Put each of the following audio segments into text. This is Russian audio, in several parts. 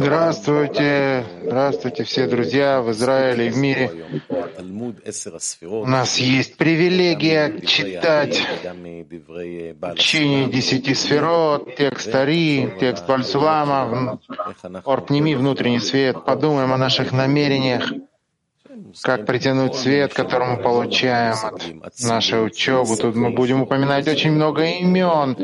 Здравствуйте, здравствуйте все друзья в Израиле и в мире. У нас есть привилегия читать учение десяти сферот, текст Ари, текст Бальсулама, Орпними, внутренний свет. Подумаем о наших намерениях как притянуть свет, который мы получаем от нашей учебы. Тут мы будем упоминать очень много имен.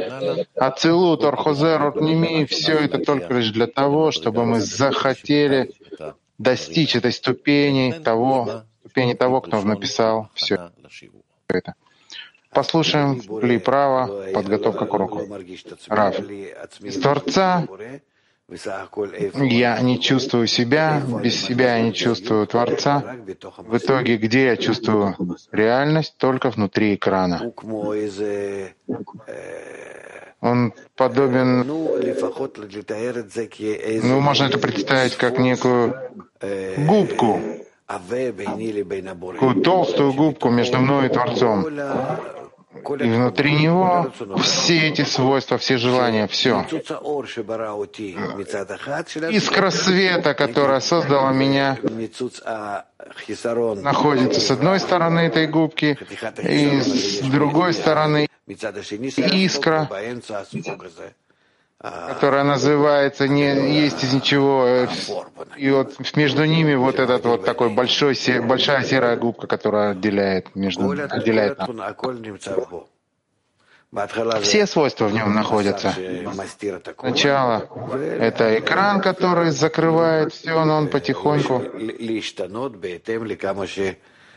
Ацилут, Орхозер, Орними. Все это только лишь для того, чтобы мы захотели достичь этой ступени того, ступени того, кто написал все это. Послушаем ли право, подготовка к уроку. Рав. Из Творца я не чувствую себя, без себя я не чувствую Творца. В итоге, где я чувствую реальность? Только внутри экрана. Он подобен, ну, можно это представить как некую губку, такую толстую губку между мной и Творцом. И внутри него все эти свойства, все желания, все. Искра света, которая создала меня, находится с одной стороны этой губки, и с другой стороны искра, которая называется «Не есть из ничего». И вот между ними вот этот вот такой большой, большая серая губка, которая отделяет, между, отделяет. Все свойства в нем находятся. Сначала это экран, который закрывает все, но он потихоньку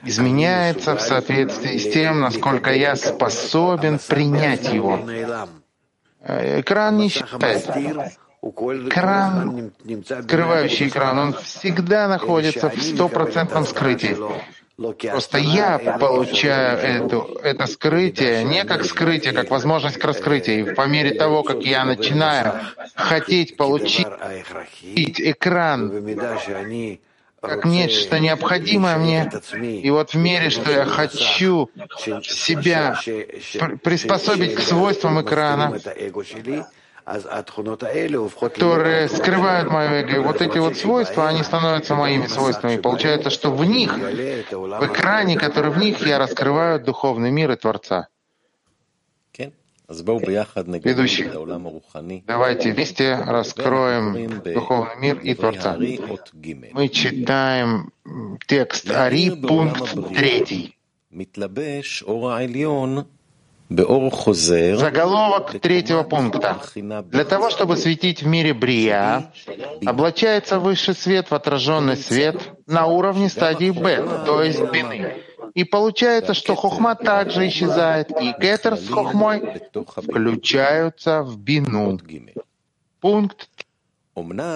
изменяется в соответствии с тем, насколько я способен принять его. Экран не считает. Экран, скрывающий экран, он всегда находится в стопроцентном скрытии. Просто я получаю эту, это скрытие не как скрытие, как возможность к раскрытию. И по мере того, как я начинаю хотеть получить экран как нечто необходимое мне. И вот в мере, что я хочу себя приспособить к свойствам экрана, которые скрывают мое эго. Вот эти вот свойства, они становятся моими свойствами. И получается, что в них, в экране, который в них, я раскрываю духовный мир и Творца. Ведущий, давайте вместе раскроем духовный мир и Творца. Мы читаем текст Ари, пункт третий. Заголовок третьего пункта. Для того, чтобы светить в мире Брия, облачается высший свет в отраженный свет на уровне стадии Б, то есть бины. И получается, что хохма также исчезает, и кетер с хохмой включаются в бину. Пункт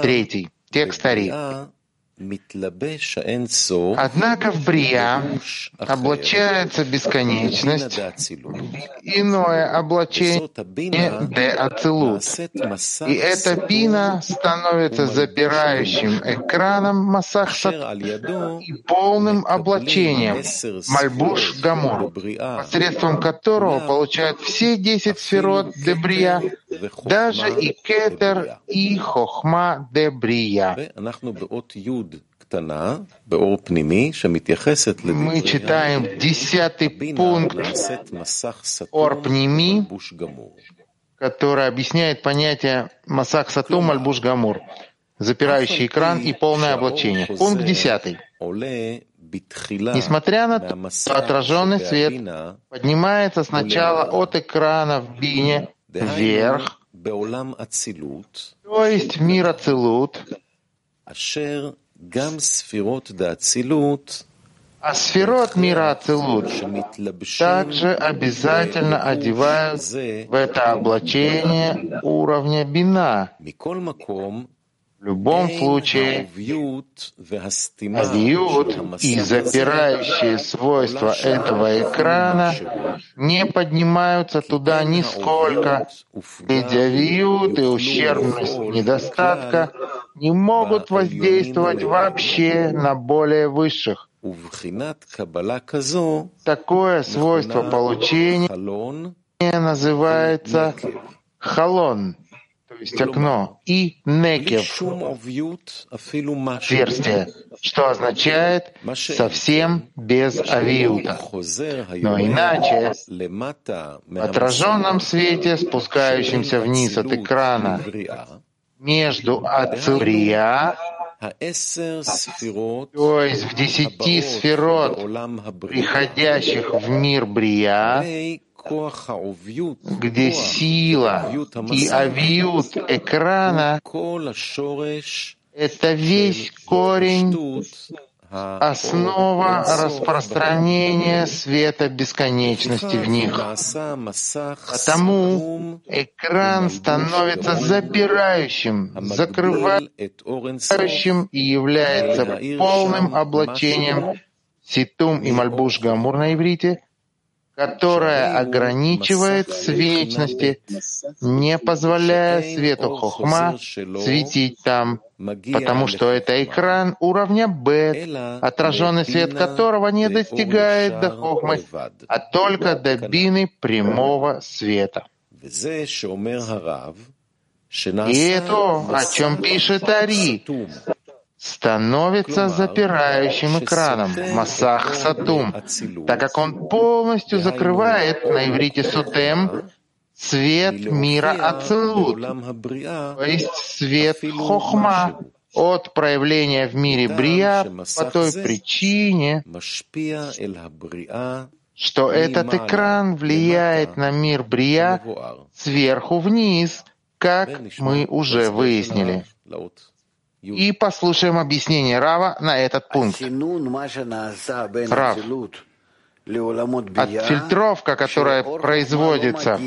третий. Текст Ари. Однако в Брия облачается бесконечность, иное облачение де ацилут. И эта бина становится запирающим экраном Масахсат и полным облачением Мальбуш Гамур, посредством которого получают все десять сферот де Брия, даже и Кетер, и Хохма де Брия. Мы читаем десятый пункт Орпними, который объясняет понятие Масах Сатум Альбуш Гамур, запирающий экран и полное облачение. Пункт десятый. Несмотря на то, отраженный свет поднимается сначала от экрана в бине вверх, то есть мир Ацилут, а сферот мира Ацилут также обязательно одевают в это облачение уровня бина. В любом случае, авиют и запирающие свойства этого экрана не поднимаются туда нисколько, ведь авиют и ущербность недостатка не могут воздействовать вообще на более высших. Такое свойство получения называется халон, есть окно, и некев, отверстие, что означает совсем без авиута. Но иначе, в отраженном свете, спускающемся вниз от экрана, между Ацурия, то есть в десяти сферот, приходящих в мир Брия, где сила и авиют экрана — это весь корень, основа распространения света бесконечности в них. Потому экран становится запирающим, закрывающим и является полным облачением ситум и мальбуш гамур на иврите — которая ограничивает вечности, не позволяя свету хохма светить там, потому что это экран уровня бет, отраженный свет которого не достигает до хохмы, а только до бины прямого света. И это, о чем пишет Ари, становится запирающим экраном, Масах Сатум, так как он полностью закрывает на иврите Сутем свет мира Ацелут, то есть свет Хохма, от проявления в мире Брия по той причине, что этот экран влияет на мир Брия сверху вниз, как мы уже выяснили. И послушаем объяснение Рава на этот пункт. Рав, отфильтровка, которая производится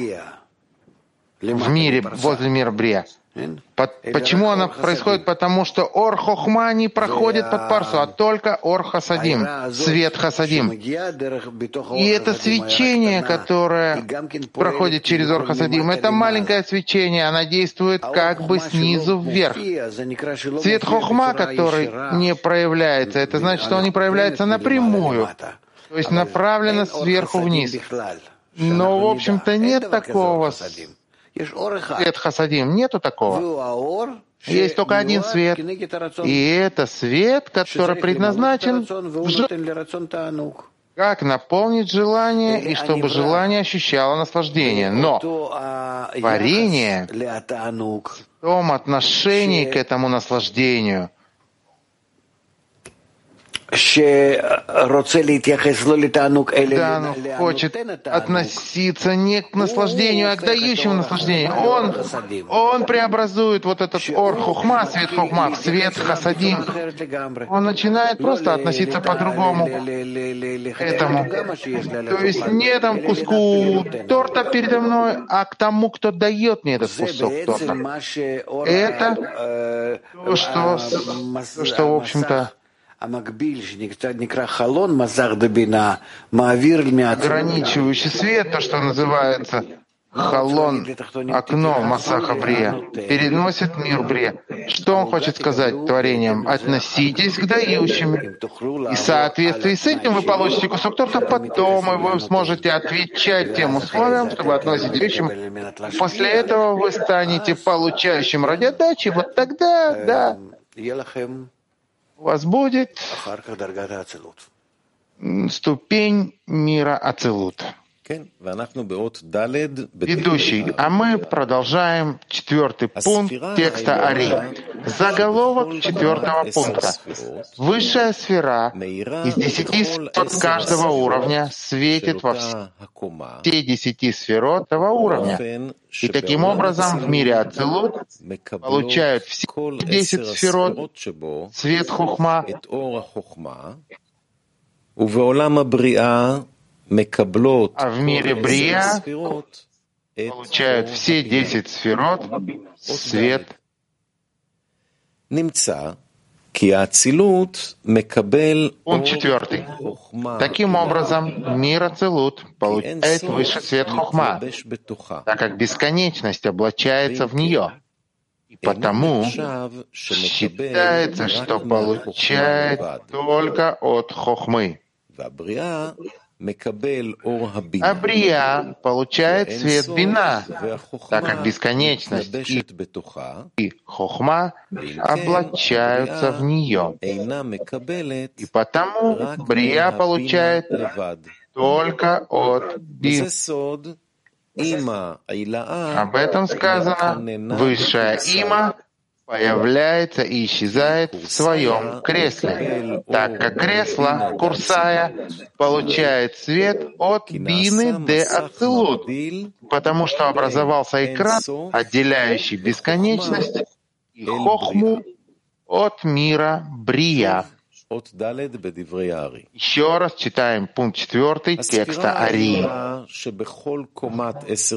в мире, возле мира Брия, Почему она происходит? Потому что Ор Хохма не проходит под Парсу, а только Ор Хасадим, свет Хасадим. И это свечение, которое проходит через Ор Хасадим, это маленькое свечение, оно действует как бы снизу вверх. Свет Хохма, который не проявляется, это значит, что он не проявляется напрямую, то есть направлено сверху вниз. Но, в общем-то, нет такого свет хасадим. Нету такого. Есть только один свет. И это свет, который предназначен как наполнить желание и чтобы желание ощущало наслаждение. Но творение в том отношении к этому наслаждению — да, он хочет относиться не к наслаждению, а к дающему наслаждению. Он, он преобразует вот этот ор хухма, свет хухма, в свет хасадим. Он начинает просто относиться по-другому к этому. То есть не там куску торта передо мной, а к тому, кто дает мне этот кусок торта. Это то, что, то, что в общем-то, ограничивающий свет, то, что называется халон, окно Масаха Брия, переносит мир Брия. Что он хочет сказать творением? Относитесь к дающим. И в соответствии с этим вы получите кусок торта потом, и вы сможете отвечать тем условиям, чтобы относить к дающим. После этого вы станете получающим ради отдачи. Вот тогда, да, у вас будет ступень мира Ацелут. Ведущий, а мы продолжаем четвертый пункт текста Ари. Заголовок четвертого пункта. Высшая сфера из десяти сферот каждого уровня светит во все десяти сферот этого уровня. И таким образом в мире Ацелут получают все десять сферот свет хухма, а в мире Брия получают все десять сферот свет. Пункт четвертый. Таким образом, мир Ацелут получает высший свет Хохма, так как бесконечность облачается в нее. И потому считается, что получает только от Хохмы А Брия получает свет бина, так как бесконечность и, хохма облачаются в нее. И потому Брия получает только от бин. Об этом сказано высшая има появляется и исчезает в своем кресле, так как кресло, курсая, получает свет от бины де ацелут, потому что образовался экран, отделяющий бесконечность и хохму от мира брия. Еще раз читаем пункт четвертый текста Ари.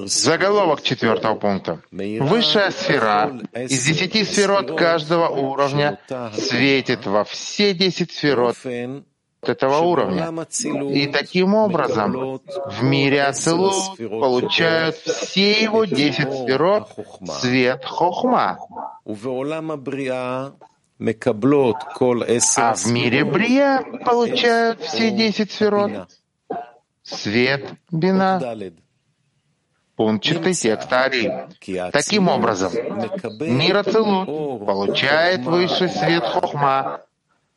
Заголовок четвертого пункта. Высшая сфера из десяти сферот каждого уровня светит во все десять сферот этого уровня. И таким образом в мире Ацелут получают все его десять сферот свет Хохма. А в мире Брия получают все десять сферот свет Бина. Пункт читай текста. Таким образом, мир Ацелут получает высший свет Хохма,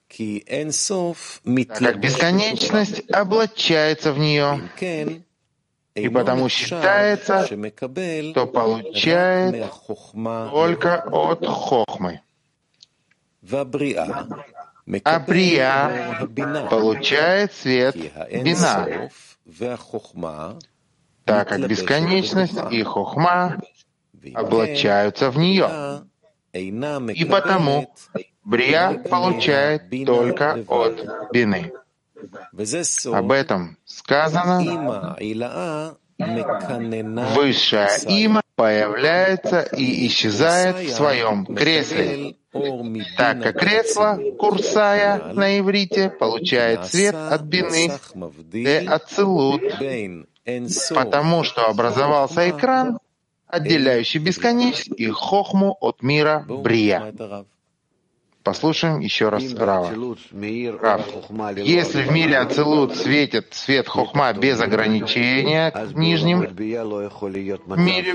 как бесконечность облачается в нее, и потому считается, что получает только от Хохмы. А Брия получает свет бина, так как бесконечность и хохма облачаются в нее. И потому Брия получает только от бины. Об этом сказано. Высшая има появляется и исчезает в своем кресле, так как кресло, курсая на иврите, получает свет от бины де ацелут, потому что образовался экран, отделяющий бесконечность и хохму от мира брия. Послушаем еще раз Рава. Рав. Если в мире Ацелут светит свет Хохма без ограничения в нижнем мире,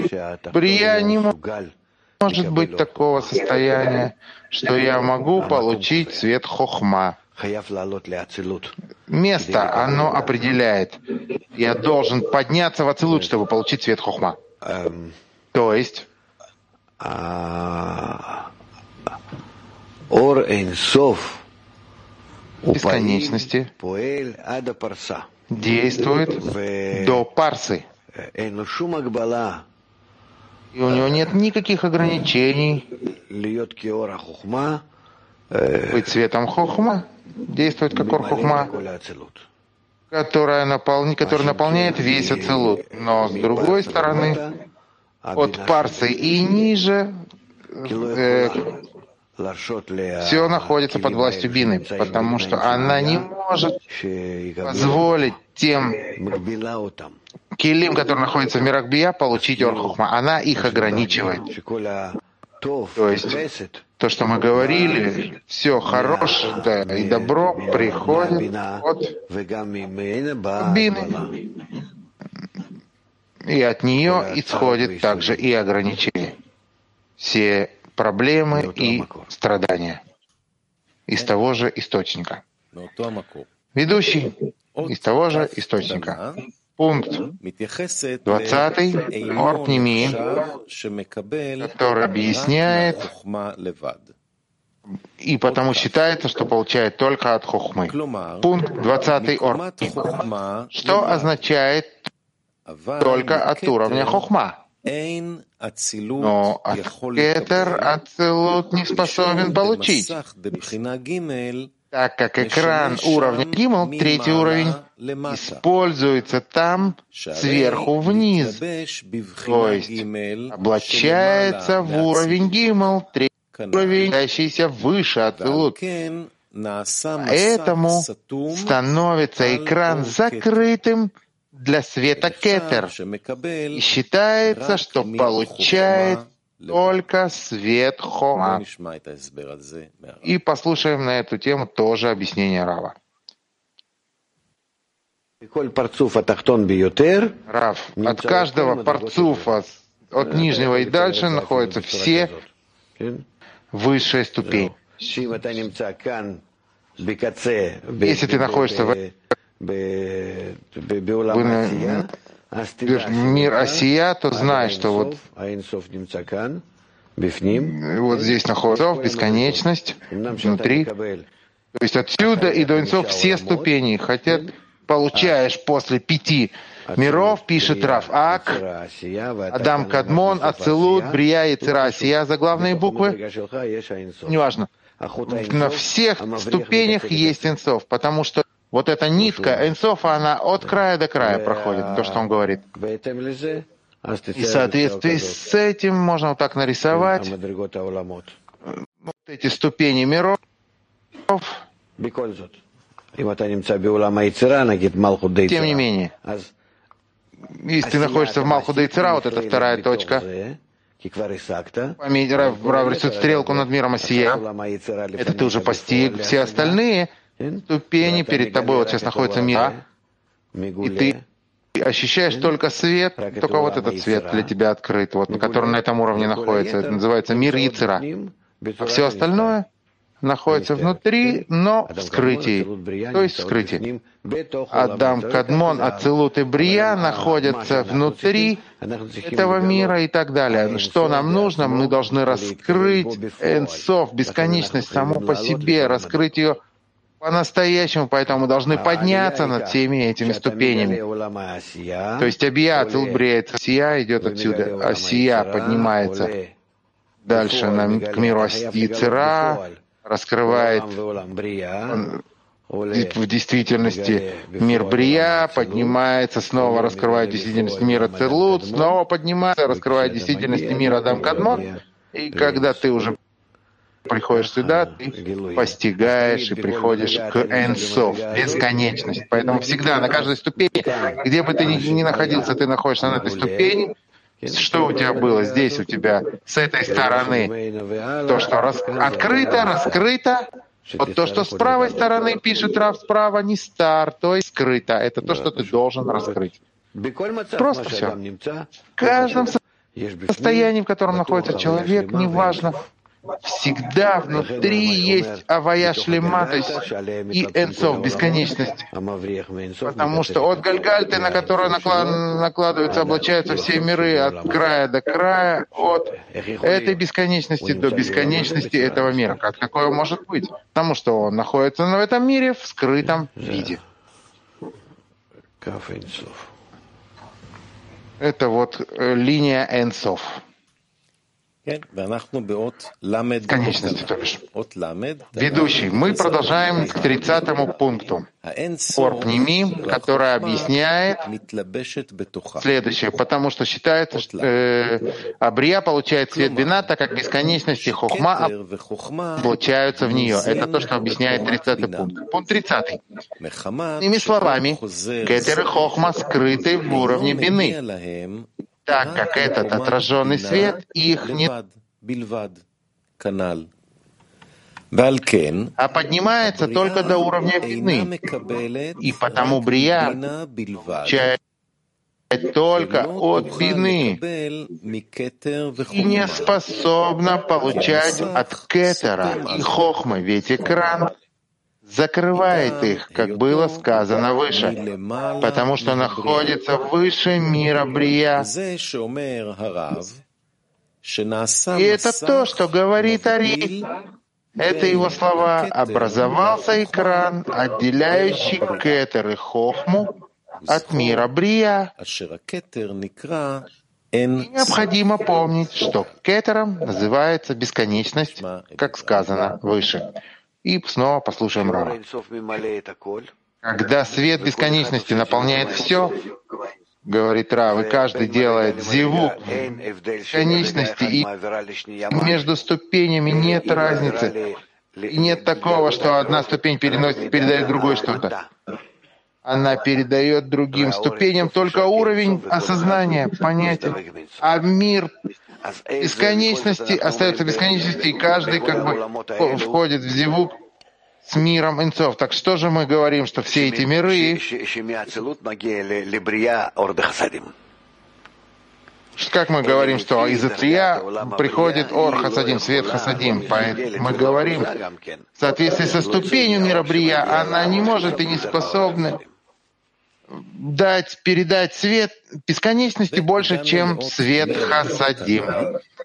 Брия не может быть такого состояния, что я могу получить свет Хохма. Место оно определяет. Я должен подняться в Ацелут, чтобы получить свет Хохма. То есть бесконечности действует до парсы. И у него нет никаких ограничений. Быть цветом хохма, действует как ор хохма, которая наполни, который наполняет весь ацелут. Но с другой стороны, от парсы и ниже э, все находится под властью Бины, потому что она не может позволить тем килим, которые находятся в мирах Бия, получить Орхухма. Она их ограничивает. То есть то, что мы говорили, все хорошее и добро приходит от Бины. И от нее исходит также и ограничение. Все проблемы и страдания из того же источника. Ведущий из того же источника. Пункт 20. Орпними, который объясняет и потому считается, что получает только от хохмы. Пункт 20. Орпними. Что означает только от уровня хохма? Но Кетер Ацелут не способен получить, так как экран уровня Гимл, третий уровень, используется там сверху вниз, то есть облачается в уровень Гимл, третий уровень, находящийся выше Ацелут. Поэтому становится экран закрытым для света кетер. И считается, что получает только свет Хома. И послушаем на эту тему тоже объяснение Рава. Рав, от каждого парцуфа, от нижнего и дальше находятся все высшие ступени. Если ты находишься в мир Осия, то знай, что вот, вот здесь находится бесконечность внутри. То есть отсюда и до инцов все ступени, хотя получаешь после пяти миров, пишет Раф Ак, Адам Кадмон, Ацелут, Брия и Цира за главные буквы. Неважно. На всех ступенях есть инцов, потому что вот эта нитка инцов, она от края до края проходит, то, что он говорит. И в соответствии с этим можно вот так нарисовать. Вот эти ступени миров. Тем не менее, если ты находишься в Малхуда и Цира, вот это вторая точка, Рав рисует стрелку над миром Осия, это ты уже постиг. Все остальные ступени перед тобой, вот сейчас находится мир, и ты ощущаешь только свет, только вот этот свет для тебя открыт, вот, который на этом уровне находится. Это называется мир Яцера. А все остальное находится внутри, но в скрытии, то есть в скрытии. Адам, Кадмон, Ацелут и Брия находятся внутри этого мира и так далее. Что нам нужно? Мы должны раскрыть энсов, бесконечность саму по себе, раскрыть ее по-настоящему, поэтому должны подняться над всеми этими ступенями. То есть Абия, Брия, Асия идет отсюда. Асия поднимается дальше на, к миру Яцера, раскрывает в действительности мир Брия, поднимается, снова раскрывает действительность мира Церлут, снова поднимается, раскрывает действительность мира Адам Кадмон. И когда ты уже приходишь сюда, ты постигаешь и приходишь к энсов, бесконечность. Поэтому всегда на каждой ступени, где бы ты ни, ни находился, ты находишься на этой ступени, что у тебя было здесь у тебя, с этой стороны? То, что рас... открыто, раскрыто. Вот то, что с правой стороны пишет Рав справа, не стар, то есть скрыто. Это то, что ты должен раскрыть. Просто все. В каждом состоянии, в котором находится человек, неважно, всегда внутри есть авая шлема, то есть и энцов, бесконечность. Потому что от Гальгальты, на которую накладываются, облачаются все миры от края до края, от этой бесконечности до бесконечности этого мира. Как такое может быть? Потому что он находится в этом мире в скрытом виде. Это вот э, линия энцов. Конечности, то бишь. Ведущий, мы продолжаем к 30 пункту. Орпними, который объясняет следующее, потому что считается, что э, Абрия получает цвет вина, так как бесконечности хохма облачаются в нее. Это то, что объясняет 30 пункт. Пункт 30. Иными словами, кетер и хохма скрыты в уровне бины так как этот отраженный свет их не а поднимается только до уровня вины, и потому Брия получает только от вины и не способна получать от кетера и хохмы, ведь экран закрывает их, как было сказано выше, потому что находится выше мира Брия. И это то, что говорит Ари. Это его слова. Образовался экран, отделяющий Кетер и Хохму от мира Брия. И необходимо помнить, что Кетером называется бесконечность, как сказано выше. И снова послушаем Рава. Когда свет бесконечности наполняет все, говорит Рав, и каждый делает зивук бесконечности, и между ступенями нет разницы. И нет такого, что одна ступень переносит, передает другой что-то. Она передает другим ступеням только уровень осознания, понятия. А мир бесконечности остается бесконечности, и каждый как бы входит в зивук с миром инцов. Так что же мы говорим, что все эти миры как мы говорим, что из Атрия приходит Ор Хасадим, свет Хасадим. Поэтому мы говорим, в соответствии со ступенью мира Брия, она не может и не способна дать, передать свет бесконечности больше, чем свет Хасадим.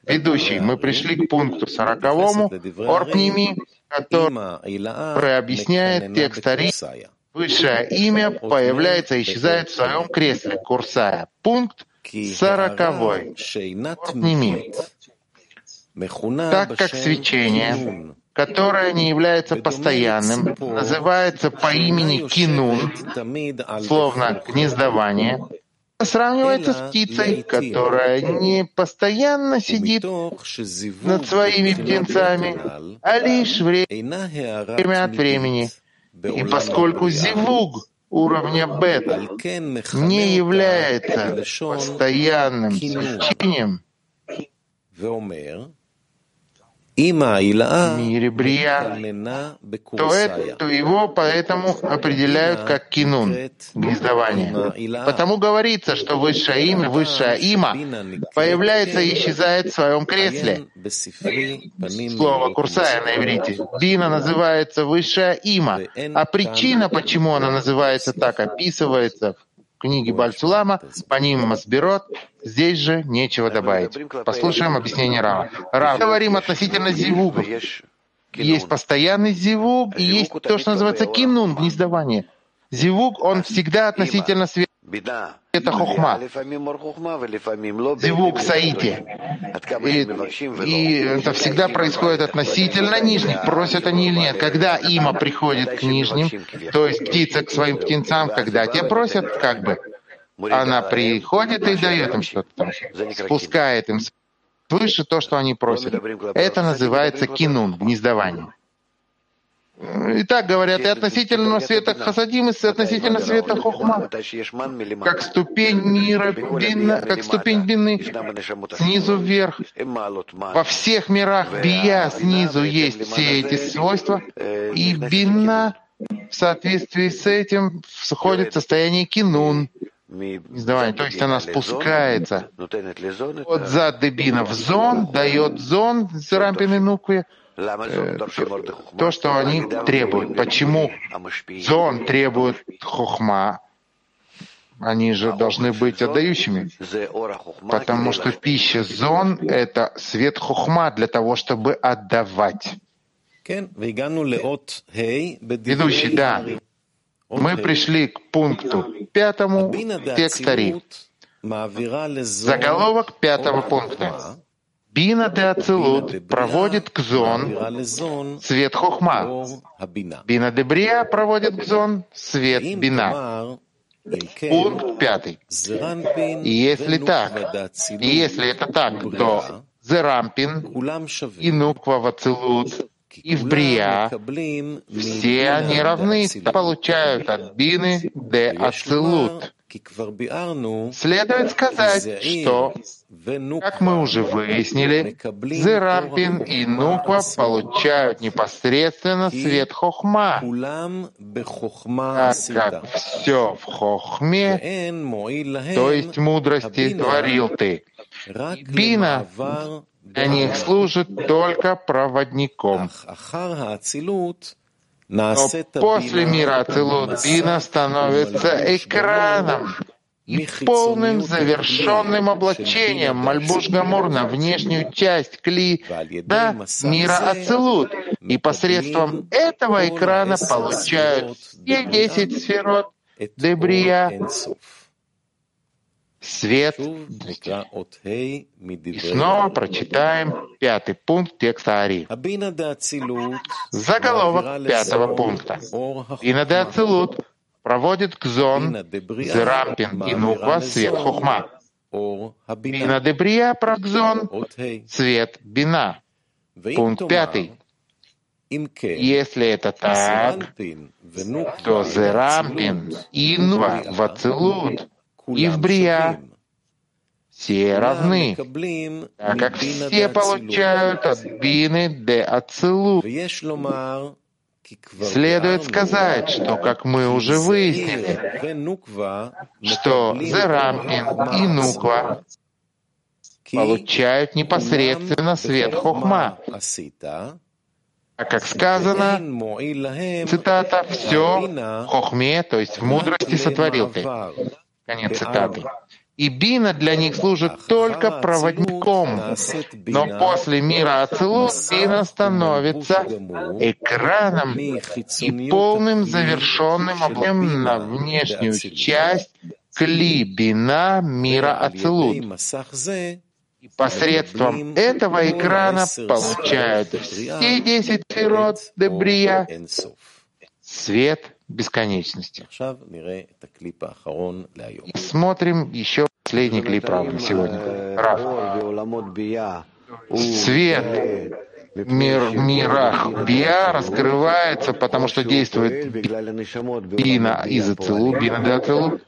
Ведущий, мы пришли к пункту сороковому, Орпними, который объясняет текст Ари. Высшее имя появляется и исчезает в своем кресле, курсая. Пункт сороковой. Орпними. Так как свечение которое не является постоянным, называется по имени кинун, словно гнездование, сравнивается с птицей, которая не постоянно сидит над своими птенцами, а лишь время от времени. И поскольку зивуг уровня бета не является постоянным свечением, мире Брия, то, это, то его поэтому определяют как кинун, гнездование. Потому говорится, что высшее имя, высшее има появляется и исчезает в своем кресле. Слово курсая на иврите. Бина называется высшее има, а причина, почему она называется так, описывается в книги Бальцулама, по ним Масберот, здесь же нечего добавить. Послушаем объяснение Рава. Рав, говорим относительно зивугов. Есть постоянный зивуг и есть то, что называется кинун, гнездование. Зивуг, он всегда относительно света это хохма. Зивук саити. И, и это всегда происходит относительно нижних, просят они или нет. Когда има приходит к нижним, то есть птица к своим птенцам, когда те просят, как бы, она приходит и дает им что-то там, спускает им свыше то, что они просят. Это называется кинун, гнездование. И так говорят и относительно света Хасадим, и относительно света Хохма, как ступень мира, бина, как ступень бины, снизу вверх. Во всех мирах бия снизу есть все эти свойства, и бина в соответствии с этим входит в состояние кинун, издавание, то есть она спускается от зад дебина в зон, дает зон с рампиной нуквы, Э, то, что они требуют. Почему зон требует хохма? Они же должны быть отдающими. Потому что пища зон — это свет хохма для того, чтобы отдавать. Ведущий, да. Мы пришли к пункту пятому текста Ри. Заголовок пятого пункта. Бина де Ацилут проводит к зон свет хохма. Бина де Брия проводит к зон свет бина. Пункт пятый. Если так, если это так, то Зерампин и Нуква в Ацилут и в Брия, все они равны, получают от Бины де Ацилут. Следует сказать, что, как мы уже выяснили, Зерампин и Нуква получают непосредственно свет Хохма, так как все в Хохме, то есть мудрости, творил ты. Бина для них служит только проводником. Но после мира Ацилут Бина становится экраном и полным завершенным облачением. Мальбуш Гамур на внешнюю часть Кли да, мира Ацилут. И посредством этого экрана получают все десять сферот Дебрия, свет. И снова прочитаем пятый пункт текста Ари. Заголовок пятого пункта. Бина де Ацилут проводит к зон Зерампин. И Нуква свет. Хухма. Бина де Брия Пракзон свет Бина. Пункт пятый. Если это так, то Зерампин. И Нуква в Ацилут и в Брия все равны, так как все получают от Бины де Ацилу. Следует сказать, что, как мы уже выяснили, что Зерамкин и Нуква получают непосредственно свет Хохма. А как сказано, цитата, «все Хохме, то есть в мудрости сотворил ты». Конец цитаты. И бина для них служит только проводником. Но после мира Ацелут бина становится экраном и полным завершенным огнем на внешнюю часть кли бина мира Ацелут. И посредством этого экрана получают все десять фирот Дебрия. Свет бесконечности. Смотрим еще последний клип Рава на сегодня. Рав. Свет мир, мирах Биа раскрывается, потому что действует Бина из Ацелу, Бина де Ацелу,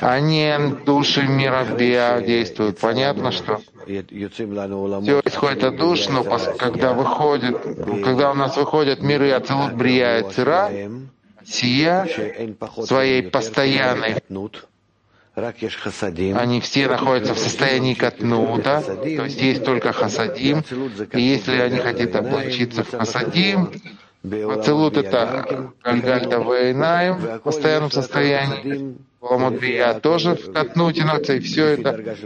а не души мира Биа действуют. Понятно, что все исходит от душ, но когда выходит, когда у нас выходят миры Ацелут, Брия и Цира, сия своей постоянной они все находятся в состоянии катнута, то есть есть только хасадим. И если они хотят облачиться в хасадим, Ацелут — это Гальгальта Вейнаем в постоянном состоянии. Ламадбия тоже в катнуте, и все это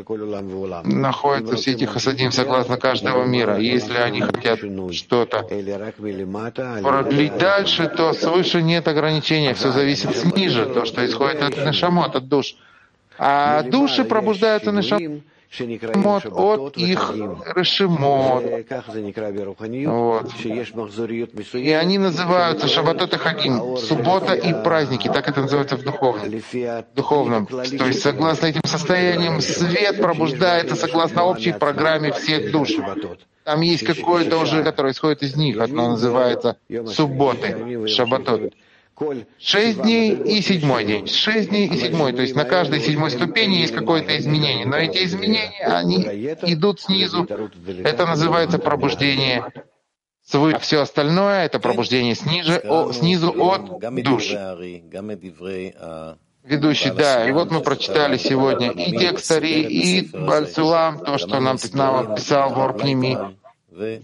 находится, все эти хасадим согласно каждого мира. Если они хотят что-то продлить дальше, то свыше нет ограничения, все зависит снизу, то, что исходит от нашамот, от душ. А души пробуждаются на шамот от их решимот. Вот. И они называются шабатот и хагим, суббота и праздники, так это называется в духовном. духовном. То есть согласно этим состояниям свет пробуждается согласно общей программе всех душ. Там есть какое-то уже, которое исходит из них, одно называется субботы, шабатот. Шесть дней и седьмой день. Шесть дней и седьмой. То есть на каждой седьмой ступени есть какое-то изменение. Но эти изменения, они идут снизу. Это называется пробуждение свыше. А все остальное — это пробуждение снизу, о, снизу от душ. Ведущий, да, и вот мы прочитали сегодня и текст Ари, и Бальсулам, то, что нам нам писал Ворпними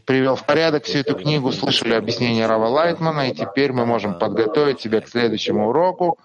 привел в порядок всю эту книгу, слышали объяснение Рава Лайтмана, и теперь мы можем подготовить себя к следующему уроку,